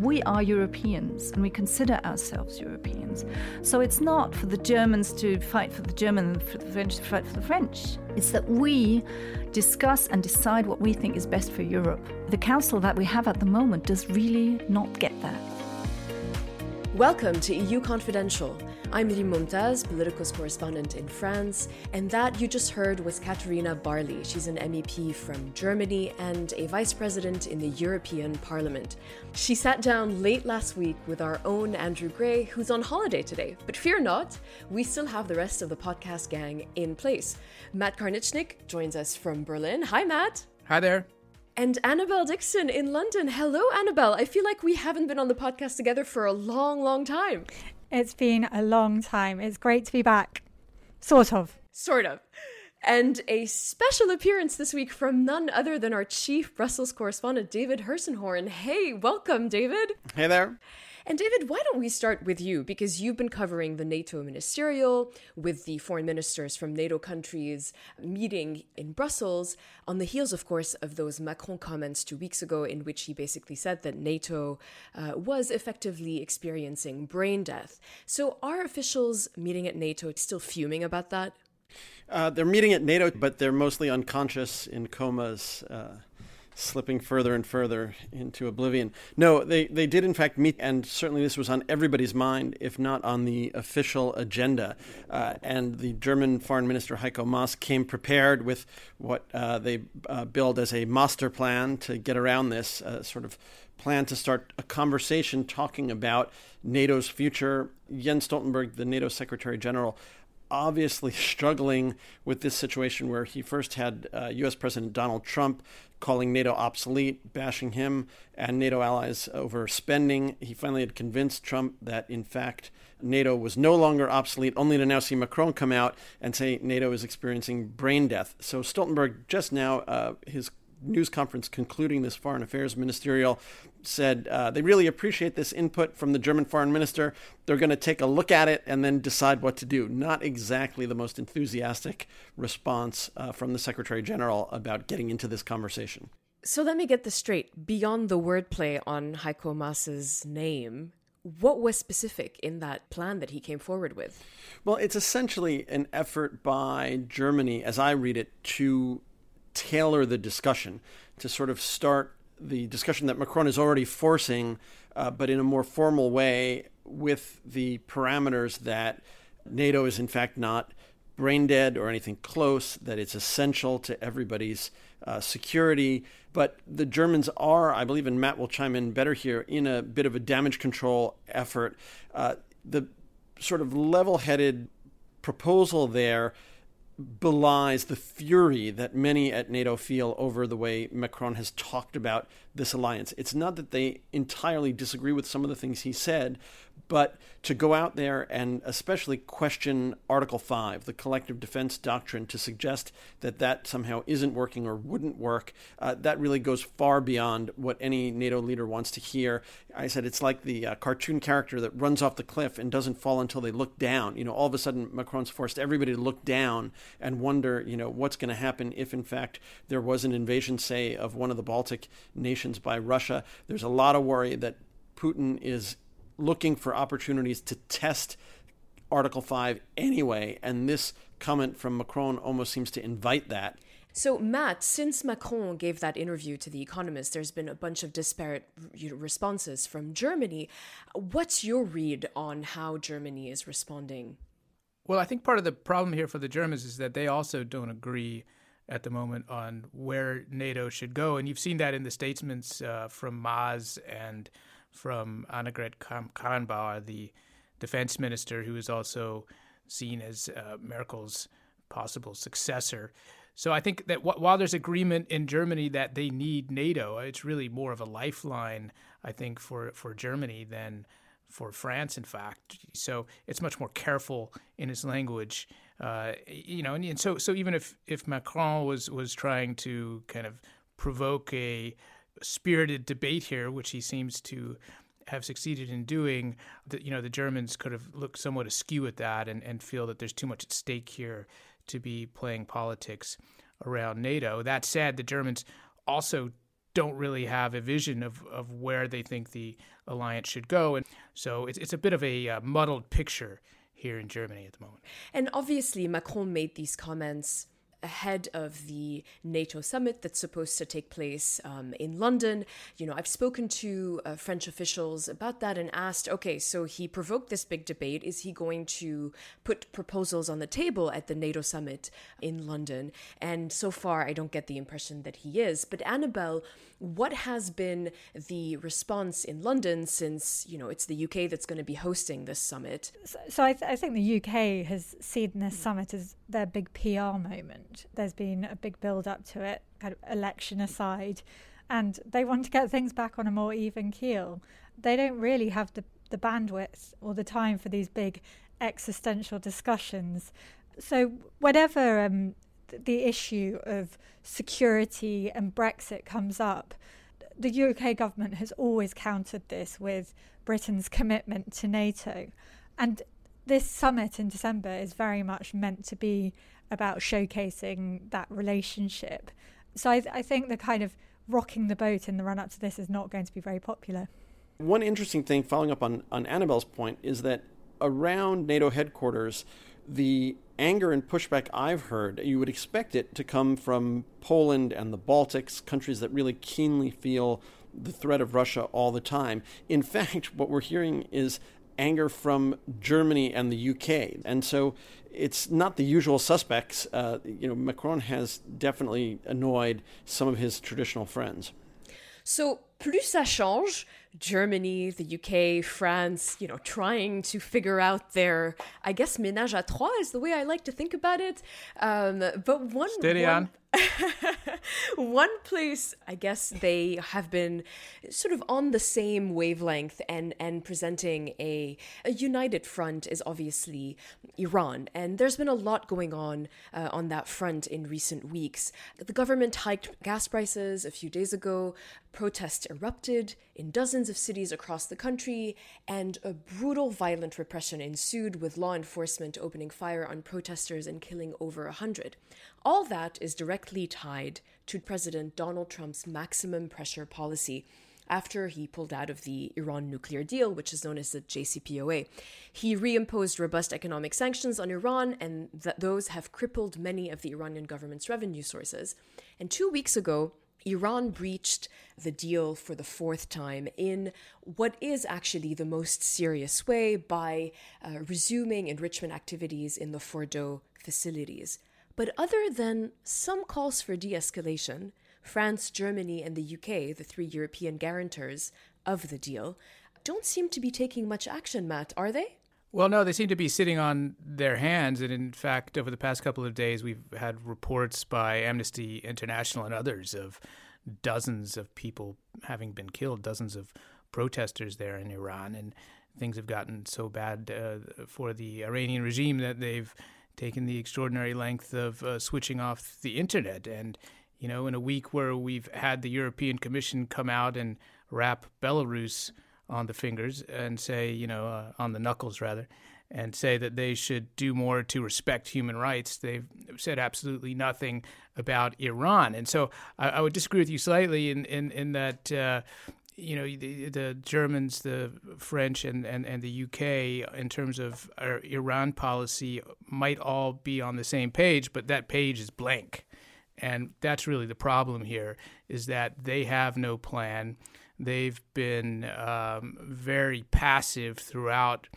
We are Europeans and we consider ourselves Europeans. So it's not for the Germans to fight for the German and for the French to fight for the French. It's that we discuss and decide what we think is best for Europe. The council that we have at the moment does really not get that. Welcome to EU Confidential. I'm Rym Momtaz, Politico's correspondent in France, and that you just heard was Katarina Barley. She's an MEP from Germany and a vice president in the European Parliament. She sat down late last week with our own Andrew Gray, who's on holiday today. But fear not, we still have the rest of the podcast gang in place. Matt Karnitschnig joins us from Berlin. Hi, Matt. Hi there. And Annabelle Dixon in London. Hello, Annabelle. I feel like we haven't been on the podcast together for a long, long time. It's been a long time. It's great to be back. Sort of. Sort of. And a special appearance this week from none other than our chief Brussels correspondent, David Herszenhorn. Hey, welcome, David. Hey there. And David, why don't we start with you? Because you've been covering the NATO ministerial with the foreign ministers from NATO countries meeting in Brussels on the heels, of course, of those Macron comments two weeks ago, in which he basically said that NATO uh, was effectively experiencing brain death. So are officials meeting at NATO still fuming about that? Uh, they're meeting at NATO, but they're mostly unconscious in comas. Uh slipping further and further into oblivion. No, they, they did in fact meet, and certainly this was on everybody's mind, if not on the official agenda. Uh, and the German Foreign Minister Heiko Maas came prepared with what uh, they uh, billed as a master plan to get around this sort of plan to start a conversation talking about NATO's future. Jens Stoltenberg, the NATO Secretary General, obviously struggling with this situation where he first had uh, U.S. President Donald Trump calling NATO obsolete, bashing him and NATO allies over spending. He finally had convinced Trump that, in fact, NATO was no longer obsolete, only to now see Macron come out and say NATO is experiencing brain death. So Stoltenberg just now, uh, his news conference concluding this foreign affairs ministerial said uh, they really appreciate this input from the German foreign minister. They're going to take a look at it and then decide what to do. Not exactly the most enthusiastic response uh, from the Secretary General about getting into this conversation. So let me get this straight. Beyond the wordplay on Heiko Maas's name, what was specific in that plan that he came forward with? Well, it's essentially an effort by Germany, as I read it, to tailor the discussion to sort of start the discussion that Macron is already forcing, uh, but in a more formal way with the parameters that NATO is in fact not brain dead or anything close, that it's essential to everybody's uh, security. But the Germans are, I believe, and Matt will chime in better here, in a bit of a damage control effort. Uh, the sort of level headed proposal there belies the fury that many at NATO feel over the way Macron has talked about this alliance. It's not that they entirely disagree with some of the things he said, but to go out there and especially question Article 5, the collective defense doctrine, to suggest that that somehow isn't working or wouldn't work, uh, that really goes far beyond what any NATO leader wants to hear. I said it's like the uh, cartoon character that runs off the cliff and doesn't fall until they look down. You know, all of a sudden Macron's forced everybody to look down and wonder, you know, what's going to happen if, in fact, there was an invasion, say, of one of the Baltic nations by Russia. There's a lot of worry that Putin is looking for opportunities to test Article 5 anyway, and this comment from Macron almost seems to invite that. So, Matt, since Macron gave that interview to The Economist, there's been a bunch of disparate responses from Germany. What's your read on how Germany is responding? Well, I think part of the problem here for the Germans is that they also don't agree at the moment on where NATO should go. And you've seen that in the statements uh, from Maas and from Annegret Kramp-Karrenbauer, the defense minister, who is also seen as uh, Merkel's possible successor. So I think that while there's agreement in Germany that they need NATO, it's really more of a lifeline, I think, for, for Germany than for France, in fact. So it's much more careful in its language, uh, you know. And, and, so, so even if, if Macron was was trying to kind of provoke a spirited debate here, which he seems to have succeeded in doing, that you know the Germans could have looked somewhat askew at that and, and feel that there's too much at stake here to be playing politics around NATO. That said, the Germans also don't really have a vision of, of where they think the alliance should go. And so it's, it's a bit of a uh, muddled picture here in Germany at the moment. And obviously, Macron made these comments ahead of the NATO summit that's supposed to take place um, in London. You know, I've spoken to uh, French officials about that and asked, okay, so he provoked this big debate. Is he going to put proposals on the table at the NATO summit in London? And so far, I don't get the impression that he is. But Annabelle, what has been the response in London since, you know, it's the UK that's going to be hosting this summit? So, so I, th- I think the UK has seen this summit as their big PR moment. There's been a big build up to it, kind of election aside, and they want to get things back on a more even keel. They don't really have the, the bandwidth or the time for these big existential discussions. So, whatever um, the issue of security and Brexit comes up, the UK government has always countered this with Britain's commitment to NATO. And this summit in December is very much meant to be about showcasing that relationship. So I, I think the kind of rocking the boat in the run up to this is not going to be very popular. One interesting thing, following up on, on Annabelle's point, is that around NATO headquarters, the anger and pushback I've heard, you would expect it to come from Poland and the Baltics, countries that really keenly feel the threat of Russia all the time. In fact, what we're hearing is anger from Germany and the UK. And so it's not the usual suspects. Uh, you know, Macron has definitely annoyed some of his traditional friends. So, plus ça change, Germany, the UK, France, you know, trying to figure out their, I guess, ménage à trois is the way I like to think about it. Um, but one. Steady one, on. One place, I guess, they have been sort of on the same wavelength and, and presenting a, a united front is obviously Iran. And there's been a lot going on uh, on that front in recent weeks. The government hiked gas prices a few days ago, protests erupted in dozens of cities across the country, and a brutal, violent repression ensued with law enforcement opening fire on protesters and killing over a hundred. All that is directly tied to President Donald Trump's maximum pressure policy after he pulled out of the Iran nuclear deal, which is known as the JCPOA. He reimposed robust economic sanctions on Iran, and th- those have crippled many of the Iranian government's revenue sources. And two weeks ago, Iran breached the deal for the fourth time in what is actually the most serious way by uh, resuming enrichment activities in the Fordow facilities. But other than some calls for de escalation, France, Germany, and the UK, the three European guarantors of the deal, don't seem to be taking much action, Matt, are they? Well, no, they seem to be sitting on their hands. And in fact, over the past couple of days, we've had reports by Amnesty International and others of dozens of people having been killed, dozens of protesters there in Iran. And things have gotten so bad uh, for the Iranian regime that they've taken the extraordinary length of uh, switching off the internet. And, you know, in a week where we've had the European Commission come out and rap Belarus on the fingers and say, you know, uh, on the knuckles rather, and say that they should do more to respect human rights. They've said absolutely nothing about Iran. And so I, I would disagree with you slightly in, in, in that. Uh, you know the, the, Germans, the French, and, and, and the UK in terms of our Iran policy might all be on the same page, but that page is blank, and that's really the problem here. Is that they have no plan. They've been um, very passive throughout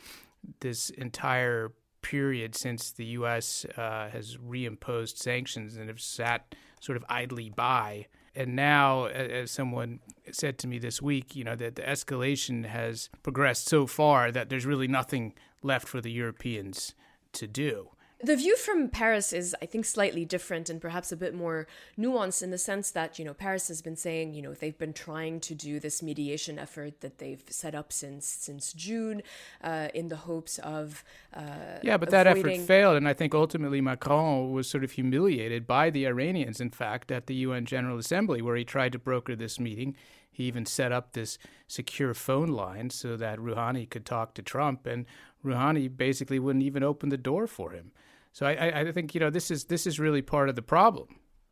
this entire period since the U.S. Uh, has reimposed sanctions and have sat sort of idly by and now, as someone said to me this week, you know, that the escalation has progressed so far that there's really nothing left for the Europeans to do the view from Paris is, I think, slightly different and perhaps a bit more nuanced in the sense that, you know, Paris has been saying, you know, they've been trying to do this mediation effort that they've set up since since June, uh, in the hopes of. Uh, yeah, but that effort failed, and I think ultimately Macron was sort of humiliated by the Iranians. In fact, at the UN General Assembly, where he tried to broker this meeting, he even set up this secure phone line so that Rouhani could talk to Trump, and Rouhani basically wouldn't even open the door for him. So I, I think you know this is this is really part of the problem.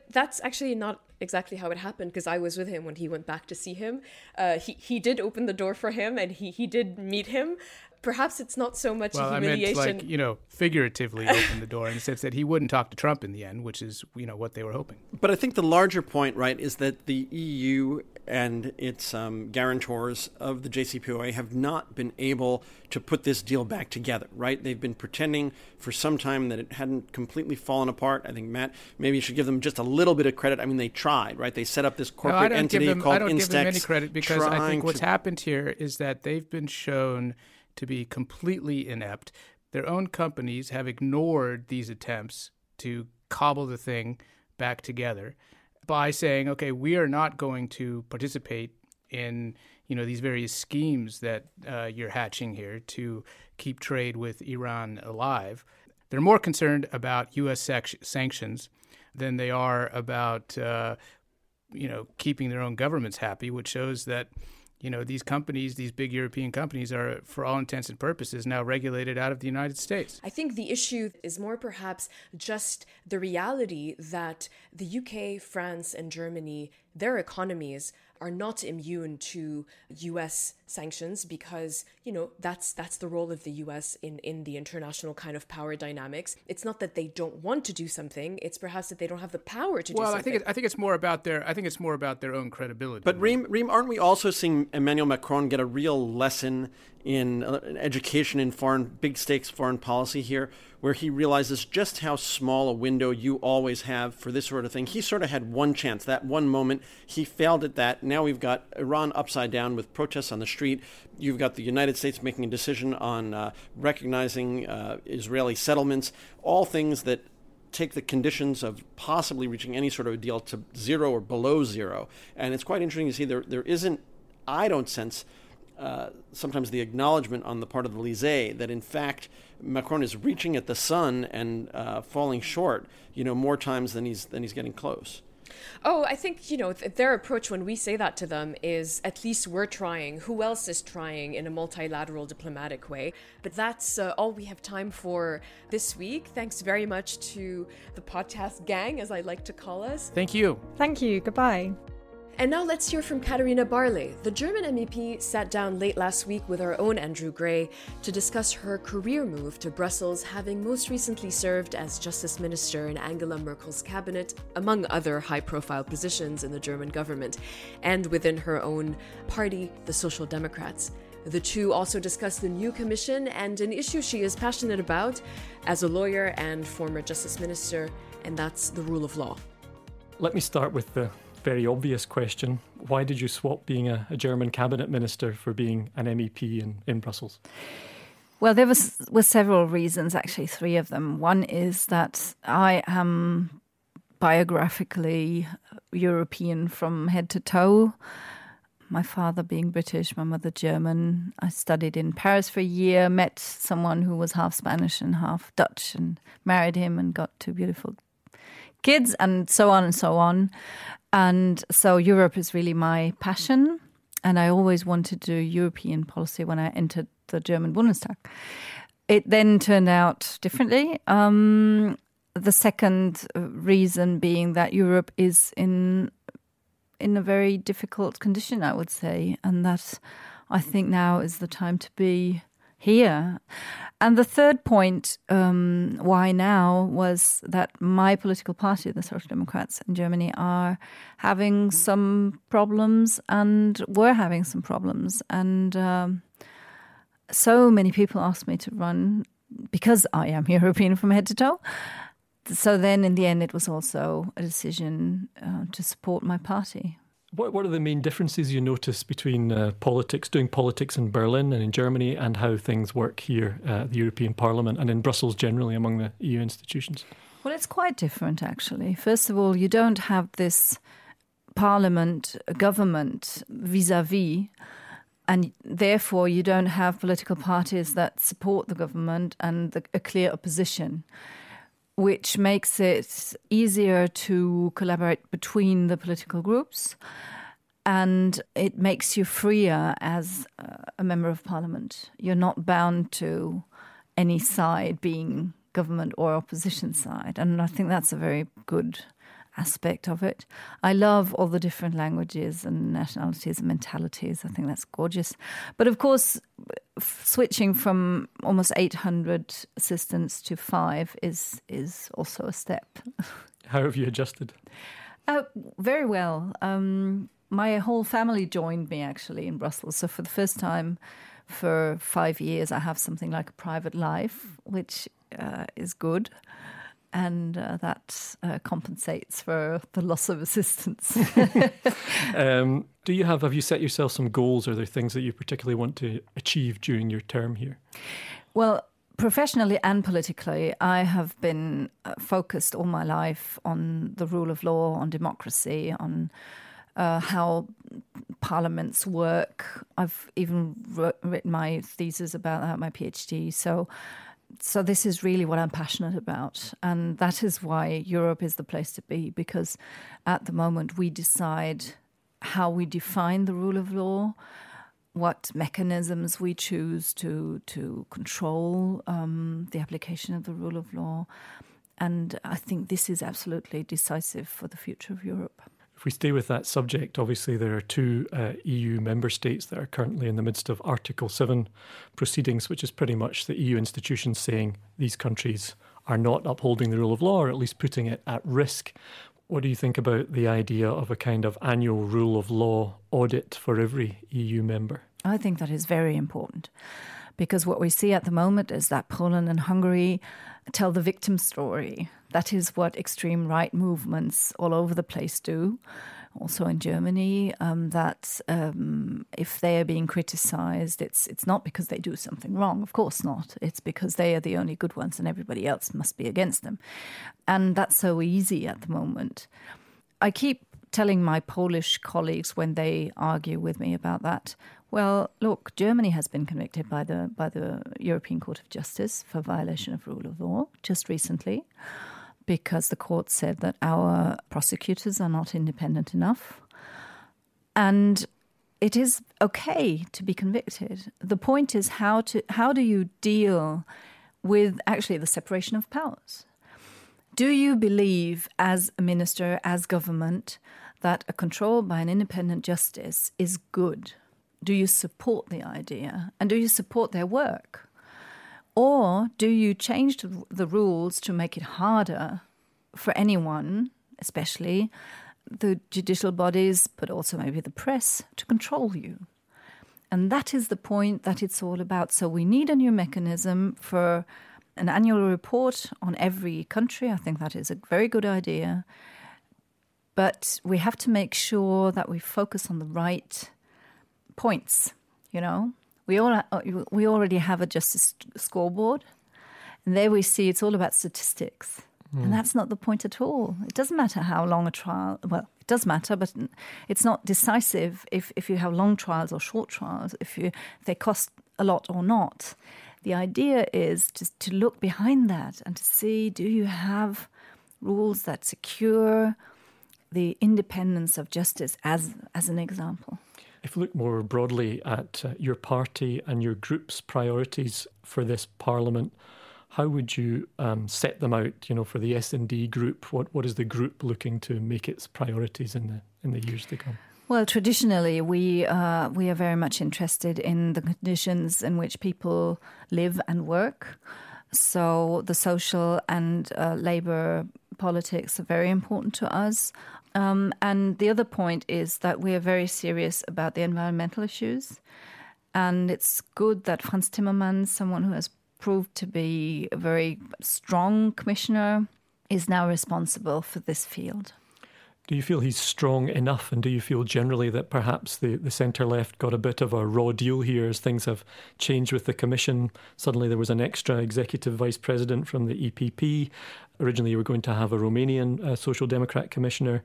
That's actually not exactly how it happened because I was with him when he went back to see him. Uh, he he did open the door for him and he he did meet him. Perhaps it's not so much well, humiliation. I meant like you know figuratively open the door in the sense that he wouldn't talk to Trump in the end, which is you know what they were hoping. But I think the larger point, right, is that the EU and its um, guarantors of the JCPOA have not been able to put this deal back together, right? They've been pretending for some time that it hadn't completely fallen apart. I think, Matt, maybe you should give them just a little bit of credit. I mean, they tried, right? They set up this corporate no, entity them, called I don't Instex. give them any credit because I think what's to... happened here is that they've been shown to be completely inept. Their own companies have ignored these attempts to cobble the thing back together by saying, okay, we are not going to participate in you know these various schemes that uh, you're hatching here to keep trade with Iran alive. They're more concerned about U.S. Sanctions than they are about uh, you know keeping their own governments happy, which shows that you know, these companies, these big European companies, are, for all intents and purposes, now regulated out of the United States. I think the issue is more perhaps just the reality that the UK, France, and Germany, their economies are not immune to US sanctions because, you know, that's that's the role of the US in in the international kind of power dynamics. It's not that they don't want to do something, it's perhaps that they don't have the power to well, do something. Well, I think it, I think it's more about their I think it's more about their own credibility. But Rym, Rym, aren't we also seeing Emmanuel Macron get a real lesson in uh, education in foreign big stakes foreign policy here, where he realizes just how small a window you always have for this sort of thing. He sort of had one chance, that one moment. He failed at that. Now we've got Iran upside down with protests on the street. You've got the United States making a decision on uh, recognizing uh, Israeli settlements, all things that take the conditions of possibly reaching any sort of a deal to zero or below zero. And it's quite interesting to see there there isn't, I don't sense uh, sometimes the acknowledgement on the part of the Elysee that in fact Macron is reaching at the sun and uh, falling short, you know, more times than he's than he's getting close. Oh, I think, you know, their approach when we say that to them is at least we're trying. Who else is trying in a multilateral diplomatic way? But that's uh, all we have time for this week. Thanks very much to the podcast gang, as I like to call us. Thank you. Thank you. Goodbye. And now let's hear from Katarina Barley. The German MEP sat down late last week with our own Andrew Gray to discuss her career move to Brussels, having most recently served as Justice Minister in Angela Merkel's cabinet, among other high profile positions in the German government, and within her own party, the Social Democrats. The two also discussed the new commission and an issue she is passionate about as a lawyer and former Justice Minister, and that's the rule of law. Let me start with the very obvious question why did you swap being a, a German cabinet minister for being an MEP in, in Brussels? Well, there was were several reasons, actually, three of them. One is that I am biographically European from head to toe. My father being British, my mother German. I studied in Paris for a year, met someone who was half Spanish and half Dutch, and married him and got two beautiful kids, and so on and so on. And so Europe is really my passion. And I always wanted to do European policy when I entered the German Bundestag. It then turned out differently. Um, the second reason being that Europe is in in a very difficult condition, I would say, and that I think now is the time to be here. And the third point, um, why now, was that my political party, the Social Democrats in Germany, are having some problems and were having some problems. And um, so many people asked me to run because I am European from head to toe. So then, in the end, it was also a decision uh, to support my party. What, what are the main differences you notice between uh, politics, doing politics in Berlin and in Germany, and how things work here at the European Parliament and in Brussels generally among the EU institutions? Well, it's quite different, actually. First of all, you don't have this parliament government vis a vis, and therefore you don't have political parties that support the government and the, a clear opposition which makes it easier to collaborate between the political groups and it makes you freer as a member of parliament. You're not bound to any side being government or opposition side. And I think that's a very good aspect of it. I love all the different languages and nationalities and mentalities. I think that's gorgeous. But of course, f- switching from almost 800 assistants to five is is also a step. How have you adjusted? Uh, very well. Um, my whole family joined me actually in Brussels. So for the first time for five years, I have something like a private life, which uh, is good and uh, that uh, compensates for the loss of assistance. um, do you have have you set yourself some goals? Are there things that you particularly want to achieve during your term here? Well, professionally and politically, I have been uh, focused all my life on the rule of law, on democracy, on uh, how parliaments work. I've even wrote, written my thesis about that, my PhD. So so this is really what I'm passionate about, and that is why Europe is the place to be. Because at the moment we decide how we define the rule of law, what mechanisms we choose to to control um, the application of the rule of law, and I think this is absolutely decisive for the future of Europe. If we stay with that subject, obviously there are two uh, EU member states that are currently in the midst of Article 7 proceedings, which is pretty much the EU institutions saying these countries are not upholding the rule of law or at least putting it at risk. What do you think about the idea of a kind of annual rule of law audit for every EU member? I think that is very important because what we see at the moment is that Poland and Hungary tell the victim story. That is what extreme right movements all over the place do. Also in Germany, um, that um, if they are being criticized, it's it's not because they do something wrong. Of course not. It's because they are the only good ones, and everybody else must be against them. And that's so easy at the moment. I keep telling my Polish colleagues when they argue with me about that, well, look, Germany has been convicted by the by the European Court of Justice for violation of rule of law just recently because the court said that our prosecutors are not independent enough. And it is okay to be convicted. The point is how to how do you deal with actually the separation of powers? Do you believe as a minister, as government, that a control by an independent justice is good? Do you support the idea and do you support their work? Or do you change the rules to make it harder for anyone, especially the judicial bodies, but also maybe the press, to control you? And that is the point that it's all about. So we need a new mechanism for an annual report on every country. I think that is a very good idea. But we have to make sure that we focus on the right points. You know, we all uh, we already have a justice scoreboard, and there we see it's all about statistics, mm. and hmm. that's not the point at all. It doesn't matter how long a trial. Well, it does matter, but it's not decisive if if you have long trials or short trials. If you if they cost a lot or not. The idea is just to look behind that and to see do you have rules that secure the independence of justice as as an example. If we look more broadly at uh, your party and your group's priorities for this parliament, how would you um, set them out? You know, for the S and D group, what what is the group looking to make its priorities in the in the years to come? Well, traditionally, we uh, we are very much interested in the conditions in which people live and work. So the social and uh, labor politics are very important to us. Um, and the other point is that we are very serious about the environmental issues. And it's good that Frans Timmermans, someone who has proved to be a very strong commissioner, is now responsible for this field. Do you feel he's strong enough? And do you feel generally that perhaps the, the centre left got a bit of a raw deal here as things have changed with the Commission? Suddenly there was an extra executive vice president from the EPP. Originally, you were going to have a Romanian uh, Social Democrat commissioner.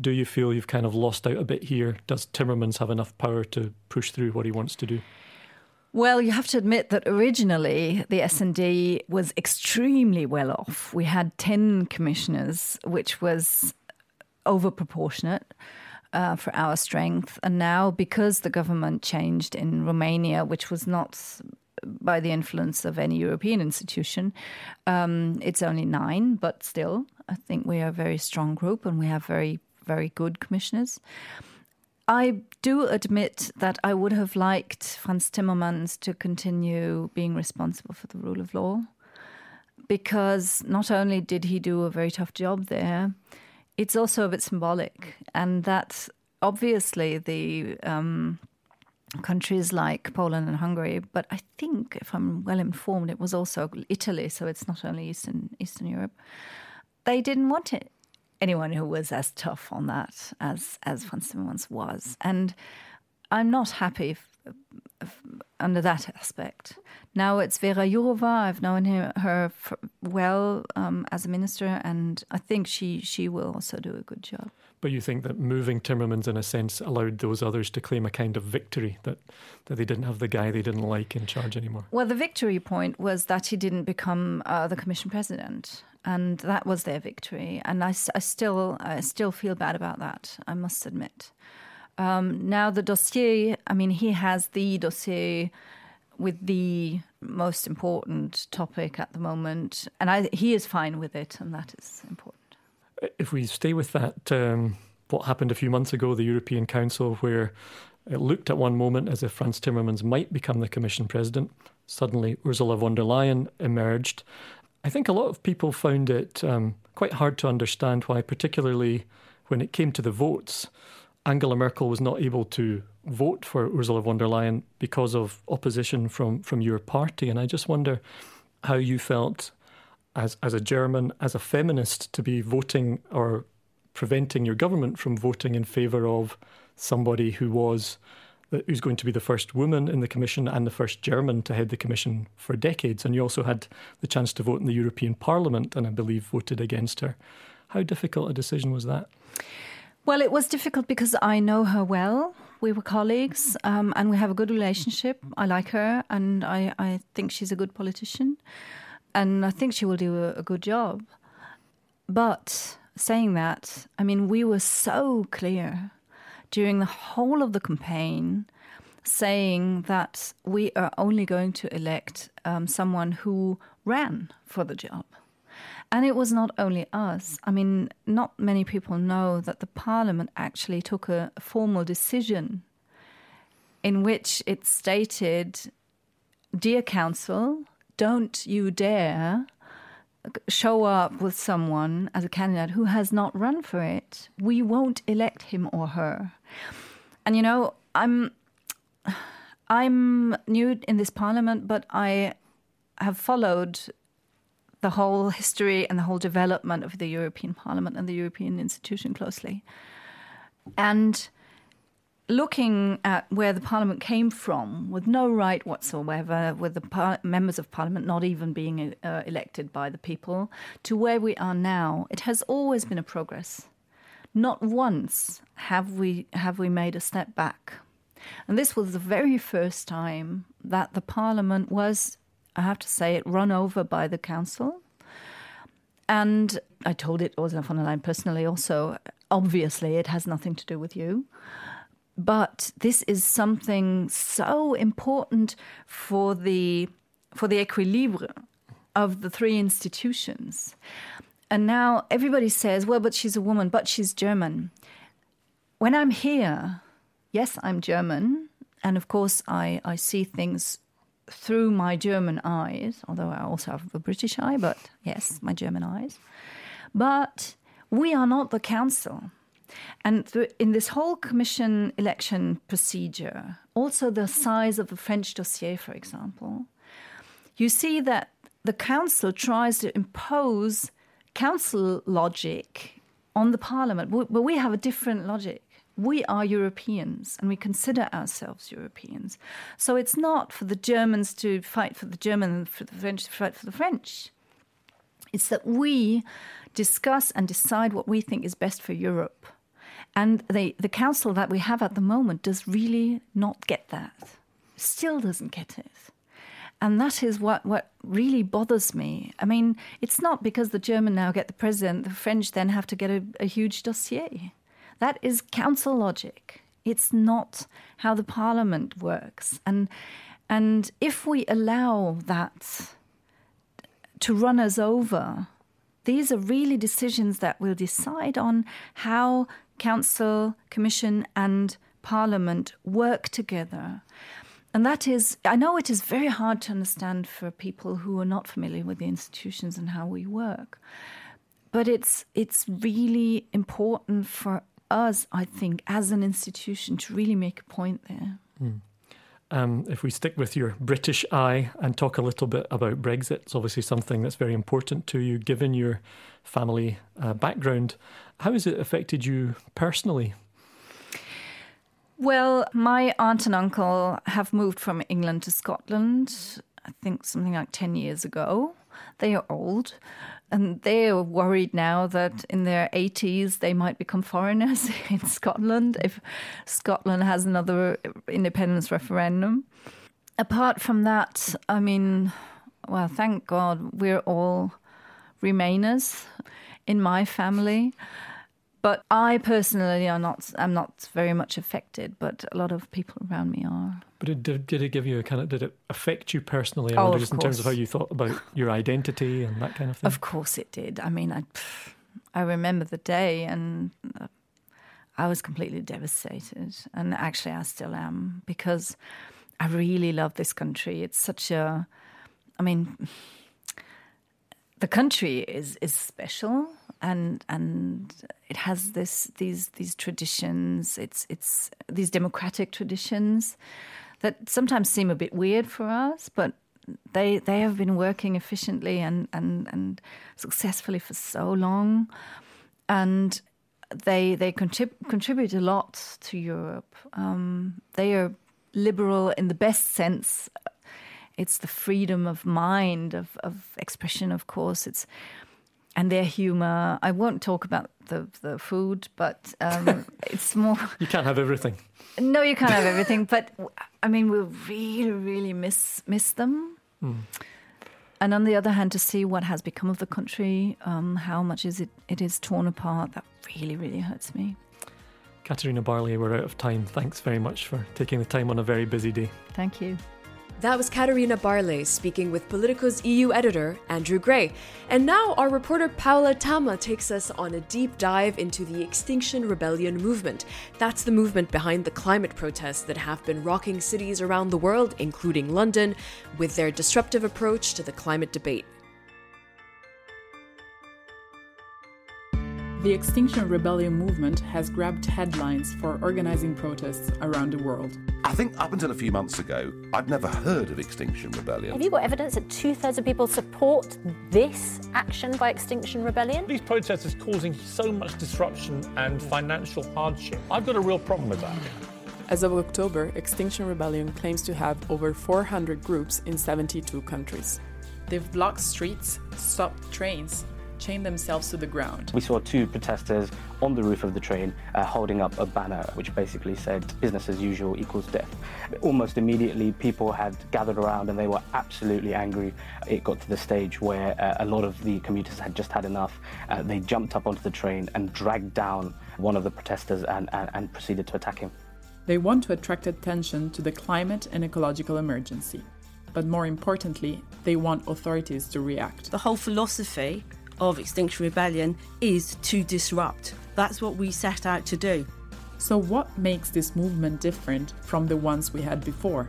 Do you feel you've kind of lost out a bit here? Does Timmermans have enough power to push through what he wants to do? Well, you have to admit that originally the S&D was extremely well off. We had 10 commissioners, which was overproportionate uh, for our strength. And now, because the government changed in Romania, which was not by the influence of any European institution, um, it's only nine, but still, I think we are a very strong group and we have very, very good commissioners. I do admit that I would have liked Frans Timmermans to continue being responsible for the rule of law because not only did he do a very tough job there, it's also a bit symbolic, and that's obviously the um, countries like Poland and Hungary, but I think, if I'm well informed, it was also Italy, so it's not only Eastern Eastern Europe. They didn't want it. Anyone who was as tough on that as as Frans Timmermans was, and I'm not happy under that aspect. Now it's Vera Jourova. I've known her, her well um, as a minister, and I think she she will also do a good job. But you think that moving Timmermans, in a sense, allowed those others to claim a kind of victory that that they didn't have the guy they didn't like in charge anymore. Well, the victory point was that he didn't become uh, the commission president, and that was their victory. And I, I still I still feel bad about that. I must admit. Um, now the dossier, I mean, he has the dossier with the most important topic at the moment, and I, he is fine with it, and that is important. If we stay with that, um, what happened a few months ago, the European Council, where it looked at one moment as if Frans Timmermans might become the Commission president. Suddenly, Ursula von der Leyen emerged. I think a lot of people found it um, quite hard to understand why, particularly when it came to the votes, Angela Merkel was not able to vote for Ursula von der Leyen because of opposition from, from your party. And I just wonder how you felt as, as a German, as a feminist, to be voting or preventing your government from voting in favour of somebody who was who's going to be the first woman in the commission and the first German to head the commission for decades. And you also had the chance to vote in the European Parliament and I believe voted against her. How difficult a decision was that? Well, it was difficult because I know her well. We were colleagues um, and we have a good relationship. I like her and I, I think she's a good politician and I think she will do a, a good job. But saying that, I mean, we were so clear during the whole of the campaign saying that we are only going to elect um, someone who ran for the job. And it was not only us. I mean, not many people know that the parliament actually took a, formal decision in which it stated Dear Council, don't you dare show up with someone as a candidate who has not run for it. We won't elect him or her. And you know, I'm I'm new in this parliament, but I have followed the whole history and the whole development of the European Parliament and the European institution closely. And looking at where the Parliament came from, with no right whatsoever, with the par- members of Parliament not even being uh, elected by the people, to where we are now, it has always been a progress. Not once have we have we made a step back. And this was the very first time that the Parliament was I have to say it, run over by the council. And I told it Ursula von der Leyen personally also. Obviously, it has nothing to do with you. But this is something so important for the for the equilibre of the three institutions. And now everybody says, well, but she's a woman, but she's German. When I'm here, yes, I'm German. And of course, I, I see things through my German eyes, although I also have a British eye, but yes, my German eyes. But we are not the council. And th- in this whole commission election procedure, also the size of the French dossier, for example, you see that the council tries to impose council logic on the parliament, but we have a different logic. We are Europeans and we consider ourselves Europeans. So it's not for the Germans to fight for the German and for the French to fight for the French. It's that we discuss and decide what we think is best for Europe. And the, the council that we have at the moment does really not get that, still doesn't get it. And that is what, what really bothers me. I mean, it's not because the German now get the president, the French then have to get a, a huge dossier. That is council logic. It's not how the parliament works. And, and if we allow that to run us over, these are really decisions that will decide on how council, commission, and parliament work together. And that is, I know it is very hard to understand for people who are not familiar with the institutions and how we work. But it's it's really important for us, I think, as an institution, to really make a point there. Mm. Um, if we stick with your British eye and talk a little bit about Brexit, it's obviously something that's very important to you, given your family uh, background. How has it affected you personally? Well, my aunt and uncle have moved from England to Scotland, I think something like 10 years ago. They are old and they are worried now that in their 80s they might become foreigners in Scotland if Scotland has another independence referendum. Apart from that, I mean, well, thank God we're all Remainers in my family. But I personally are not. I'm not very much affected, but a lot of people around me are. But it, did, did it give you a kind of? Did it affect you personally? I oh, just in terms of how you thought about your identity and that kind of thing. Of course, it did. I mean, I, I remember the day, and uh, I was completely devastated. And actually, I still am because I really love this country. It's such a. I mean the country is is special and and it has this these these traditions. It's it's these democratic traditions that sometimes seem a bit weird for us but they they have been working efficiently and and and successfully for so long. And they they contrib- contribute a lot to Europe. Um, they are liberal in the best sense it's the freedom of mind, of, of expression, of course. It's and their humor. I won't talk about the the food, but um, it's more. You can't have everything. No, you can't have everything. But I mean, we really, really miss miss them. Mm. And on the other hand, to see what has become of the country, um, how much is it it is torn apart, that really, really hurts me. Katarina Barley, we're out of time. Thanks very much for taking the time on a very busy day. Thank you. That was Katarina Barley speaking with Politico's EU editor, Andrew Gray. And now our reporter Paola Tamma takes us on a deep dive into the Extinction Rebellion movement. That's the movement behind the climate protests that have been rocking cities around the world, including London, with their disruptive approach to the climate debate. The Extinction Rebellion movement has grabbed headlines for organizing protests around the world. I think up until a few months ago, I'd never heard of Extinction Rebellion. Have you got evidence that two thirds of people support this action by Extinction Rebellion? These protests are causing so much disruption and financial hardship. I've got a real problem with that. As of October, Extinction Rebellion claims to have over 400 groups in 72 countries. They've blocked streets, stopped trains, chained themselves to the ground. We saw two protesters on the roof of the train uh, holding up a banner which basically said business as usual equals death. Almost immediately, people had gathered around and they were absolutely angry. It got to the stage where uh, a lot of the commuters had just had enough. Uh, they jumped up onto the train and dragged down one of the protesters and, and, and proceeded to attack him. They want to attract attention to the climate and ecological emergency. but more importantly, they want authorities to react. The whole philosophy of Extinction Rebellion is to disrupt. That's what we set out to do. So, what makes this movement different from the ones we had before?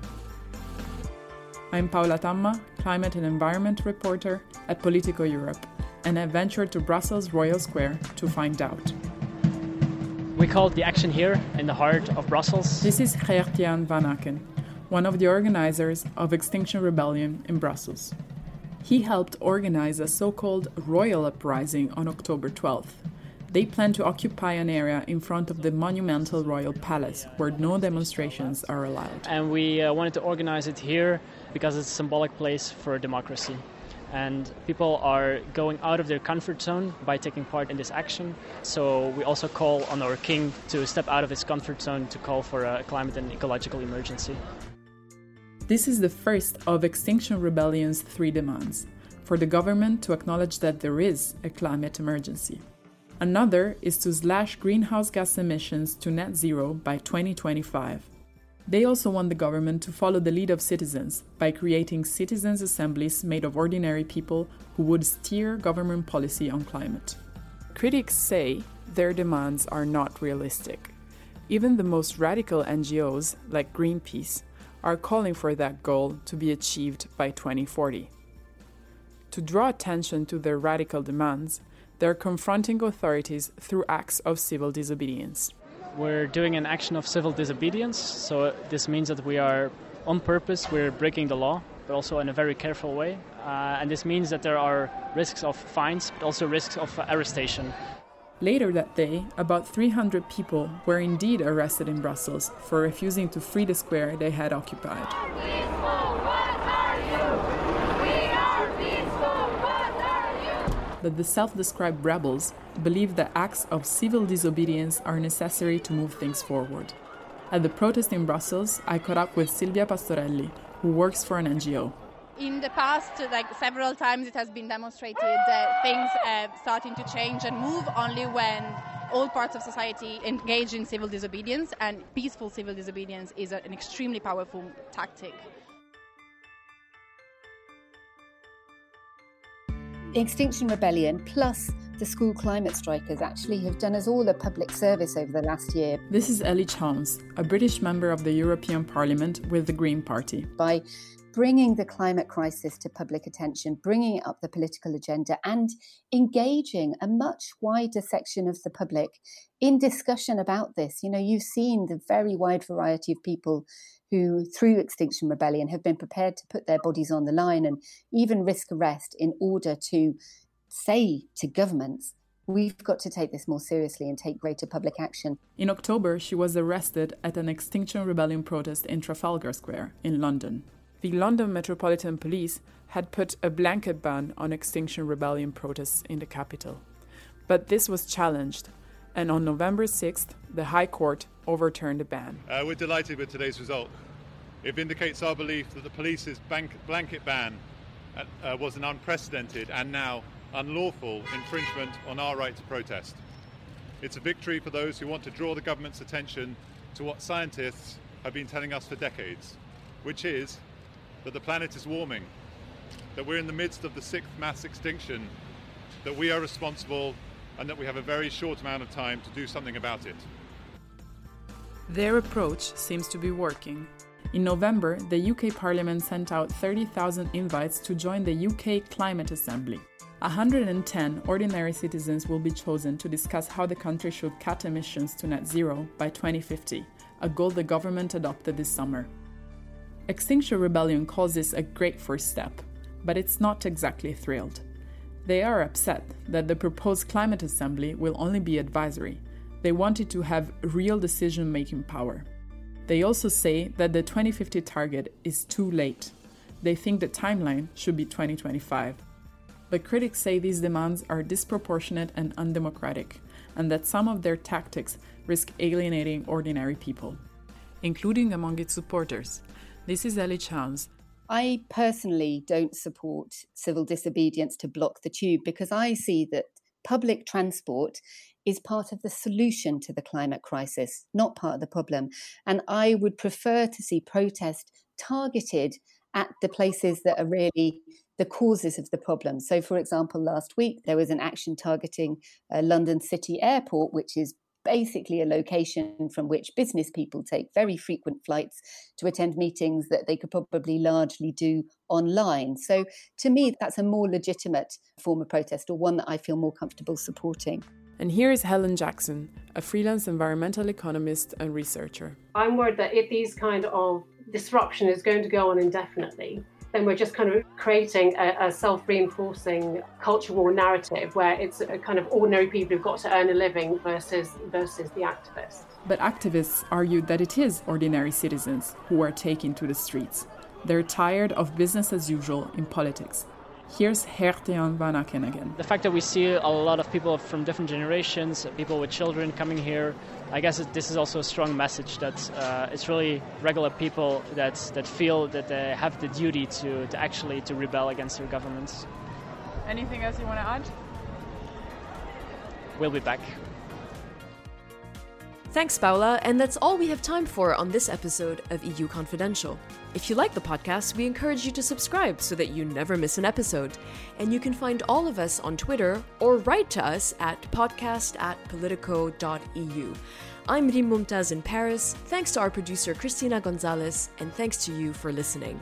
I'm Paola Tamma, climate and environment reporter at Politico Europe, and I ventured to Brussels Royal Square to find out. We called the action here in the heart of Brussels. This is Geert-Jan van Aken, one of the organizers of Extinction Rebellion in Brussels. He helped organize a so called royal uprising on October 12th. They plan to occupy an area in front of the monumental royal palace where no demonstrations are allowed. And we uh, wanted to organize it here because it's a symbolic place for democracy. And people are going out of their comfort zone by taking part in this action. So we also call on our king to step out of his comfort zone to call for a climate and ecological emergency. This is the first of Extinction Rebellion's three demands for the government to acknowledge that there is a climate emergency. Another is to slash greenhouse gas emissions to net zero by 2025. They also want the government to follow the lead of citizens by creating citizens' assemblies made of ordinary people who would steer government policy on climate. Critics say their demands are not realistic. Even the most radical NGOs, like Greenpeace, are calling for that goal to be achieved by 2040. To draw attention to their radical demands, they're confronting authorities through acts of civil disobedience. We're doing an action of civil disobedience, so this means that we are on purpose, we're breaking the law, but also in a very careful way. Uh, and this means that there are risks of fines, but also risks of arrestation. Later that day, about 300 people were indeed arrested in Brussels for refusing to free the square they had occupied. But the self described rebels believe that acts of civil disobedience are necessary to move things forward. At the protest in Brussels, I caught up with Silvia Pastorelli, who works for an NGO. In the past, like several times, it has been demonstrated that things are starting to change and move only when all parts of society engage in civil disobedience, and peaceful civil disobedience is an extremely powerful tactic. Extinction Rebellion plus the school climate strikers actually have done us all a public service over the last year. This is Ellie Chowns, a British member of the European Parliament with the Green Party. By bringing the climate crisis to public attention, bringing up the political agenda, and engaging a much wider section of the public in discussion about this. You know, you've seen the very wide variety of people who, through Extinction Rebellion, have been prepared to put their bodies on the line and even risk arrest in order to say to governments, We've got to take this more seriously and take greater public action. In October, she was arrested at an Extinction Rebellion protest in Trafalgar Square in London. The London Metropolitan Police had put a blanket ban on Extinction Rebellion protests in the capital. But this was challenged, and on November 6th, the High Court overturned the ban. Uh, we're delighted with today's result. It vindicates our belief that the police's bank- blanket ban uh, uh, was an unprecedented and now unlawful infringement on our right to protest. It's a victory for those who want to draw the government's attention to what scientists have been telling us for decades, which is that the planet is warming, that we're in the midst of the sixth mass extinction, that we are responsible, and that we have a very short amount of time to do something about it. Their approach seems to be working. In November, the UK Parliament sent out 30,000 invites to join the UK Climate Assembly. 110 ordinary citizens will be chosen to discuss how the country should cut emissions to net zero by 2050, a goal the government adopted this summer. Extinction Rebellion calls this a great first step, but it's not exactly thrilled. They are upset that the proposed climate assembly will only be advisory. They wanted to have real decision making power. They also say that the 2050 target is too late. They think the timeline should be 2025. But critics say these demands are disproportionate and undemocratic, and that some of their tactics risk alienating ordinary people, including among its supporters. This is Ellie Chowns. I personally don't support civil disobedience to block the tube because I see that public transport is part of the solution to the climate crisis, not part of the problem. And I would prefer to see protest targeted at the places that are really the causes of the problem. So, for example, last week there was an action targeting uh, London City Airport, which is basically a location from which business people take very frequent flights to attend meetings that they could probably largely do online. So, to me, that's a more legitimate form of protest or one that I feel more comfortable supporting. And here is Helen Jackson, a freelance environmental economist and researcher. I'm worried that if these kind of disruption is going to go on indefinitely, then we're just kind of creating a, a self reinforcing culture war narrative where it's a kind of ordinary people who've got to earn a living versus, versus the activists. But activists argued that it is ordinary citizens who are taking to the streets. They're tired of business as usual in politics. Here's Gert-Jan van Aken again. The fact that we see a lot of people from different generations, people with children coming here, I guess this is also a strong message that uh, it's really regular people that, that feel that they have the duty to, to actually to rebel against their governments. Anything else you want to add? We'll be back. Thanks, Paola, and that's all we have time for on this episode of EU Confidential. If you like the podcast, we encourage you to subscribe so that you never miss an episode. And you can find all of us on Twitter or write to us at podcast at politico.eu. I'm Rym Momtaz in Paris. Thanks to our producer Christina Gonzalez, and thanks to you for listening.